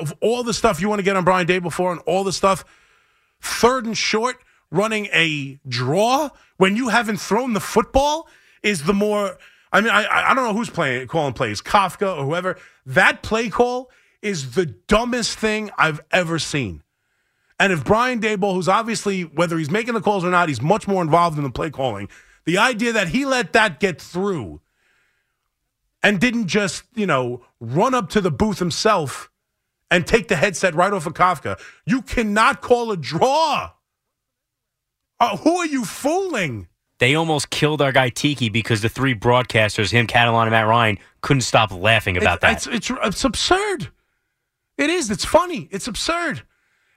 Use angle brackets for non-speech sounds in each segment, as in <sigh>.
of all the stuff you want to get on Brian Daboll and all the stuff, third and short, running a draw when you haven't thrown the football is the more. I mean, I I don't know who's playing calling plays, Kafka or whoever. That play call is the dumbest thing I've ever seen. And if Brian Daboll, who's obviously whether he's making the calls or not, he's much more involved in the play calling. The idea that he let that get through and didn't just, you know, run up to the booth himself and take the headset right off of Kafka. You cannot call a draw. Uh, who are you fooling? They almost killed our guy Tiki because the three broadcasters, him, Catalon, and Matt Ryan, couldn't stop laughing about It- that. It's, it's, it's absurd. It is. It's funny. It's absurd.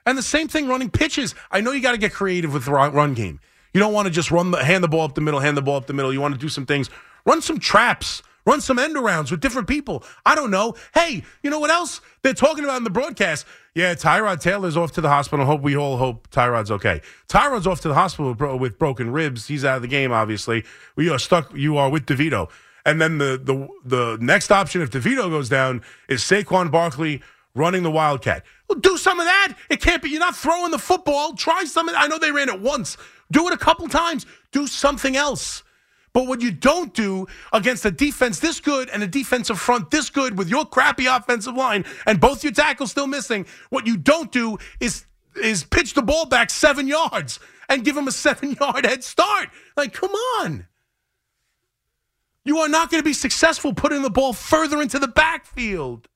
And the same thing running pitches. I know you got to get creative with the run run game. You don't want to just run the hand the ball up the middle, hand the ball up the middle. You want to do some things. Run some traps. Run some end arounds with different people. I don't know. Hey, you know what else they're talking about in the broadcast? Yeah, Tyrod Taylor's off to the hospital. Hope we all hope Tyrod's okay. Tyrod's off to the hospital with, bro- with broken ribs. He's out of the game. Obviously, we are stuck. You are with DeVito. And then the the the next option if DeVito goes down is Saquon Barkley running the Wildcat. Well, do some of that. It can't be you're not throwing the football. Try some of I know they ran it once. Do it a couple times. Do something else. But what you don't do against a defense this good and a defensive front this good with your crappy offensive line and both your tackles still missing, what you don't do is is pitch the ball back seven yards and give them a <laughs> seven yard head start. Like, come on. You are not going to be successful putting the ball further into the backfield.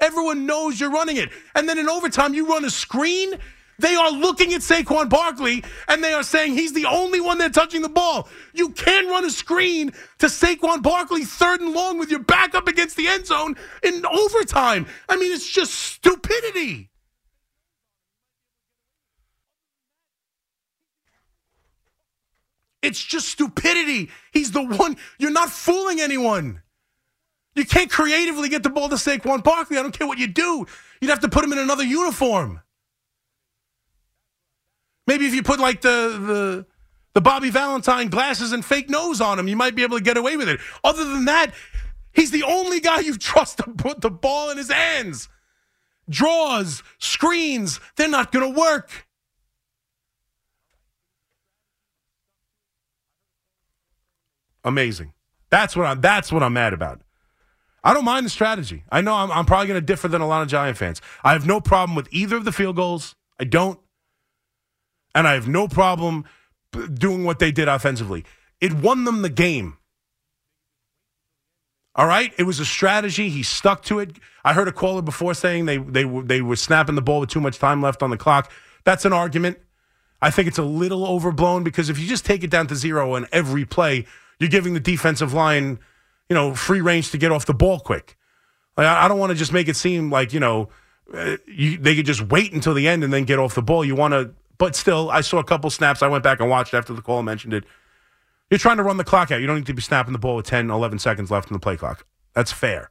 Everyone knows you're running it. And then in overtime, you run a screen. They are looking at Saquon Barkley and they are saying he's the only one that's touching the ball. You can run a screen to Saquon Barkley third and long with your back up against the end zone in overtime. I mean, it's just stupidity. It's just stupidity. He's the one. You're not fooling anyone. You can't creatively get the ball to Saquon Barkley. I don't care what you do. You'd have to put him in another uniform. Maybe if you put like the the the Bobby Valentine glasses and fake nose on him, you might be able to get away with it. Other than that, he's the only guy you trust to put the ball in his hands. Draws, screens, they're not going to work. Amazing. That's what I'm that's what I'm mad about. I don't mind the strategy. I know I'm, I'm probably going to differ than a lot of Giant fans. I have no problem with either of the field goals. I don't. And I have no problem doing what they did offensively. It won them the game. All right, it was a strategy. He stuck to it. I heard a caller before saying they they they were snapping the ball with too much time left on the clock. That's an argument. I think it's a little overblown because if you just take it down to zero on every play, you're giving the defensive line, you know, free range to get off the ball quick. Like, I don't want to just make it seem like you know uh, you, they could just wait until the end and then get off the ball. You want to, but still, I saw a couple snaps. I went back and watched after the call mentioned it. You're trying to run the clock out. You don't need to be snapping the ball with 10, 11 seconds left in the play clock. That's fair.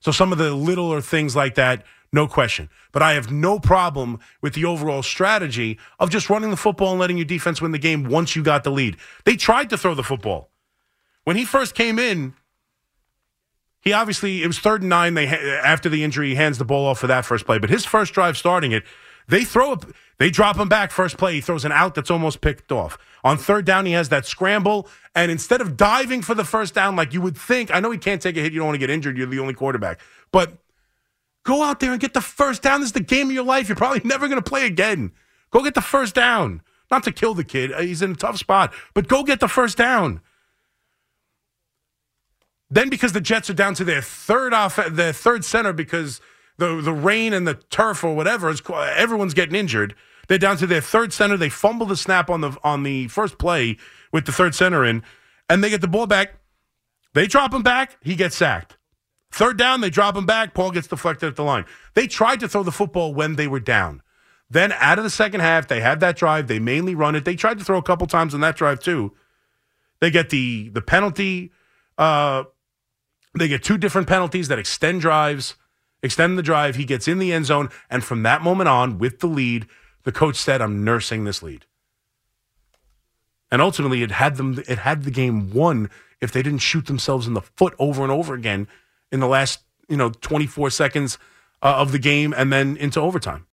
So some of the littler things like that, no question. But I have no problem with the overall strategy of just running the football and letting your defense win the game once you got the lead. They tried to throw the football. When he first came in, he obviously it was third and nine. They after the injury, he hands the ball off for that first play. But his first drive starting it, they throw up, they drop him back first play. He throws an out that's almost picked off. On third down, he has that scramble, and instead of diving for the first down like you would think, I know he can't take a hit. You don't want to get injured. You're the only quarterback, but go out there and get the first down. This is the game of your life. You're probably <laughs> never going to play again. Go get the first down. Not to kill the kid. Uh, He's in a tough spot, but go get the first down. Then because the Jets are down to their third off their third center because the the rain and the turf or whatever is everyone's getting injured. They're down to their third center. They fumble the snap on the on the first play with the third center in, and they get the ball back. They drop him back. He gets sacked. Third down, they drop him back. Paul gets deflected at the line. They tried to throw the football when they were down. Then out of the second half, they had that drive. They mainly run it. They tried to throw a couple times on that drive too. They get the the penalty. Uh, they get two different penalties that extend drives, extend the drive. He gets in the end zone, and from that moment on, with the lead, the coach said, "I'm nursing this lead." And ultimately, it had them. It had the game won if they didn't shoot themselves in the foot over and over again in the last, you know, 24 seconds uh, of the game and then into overtime.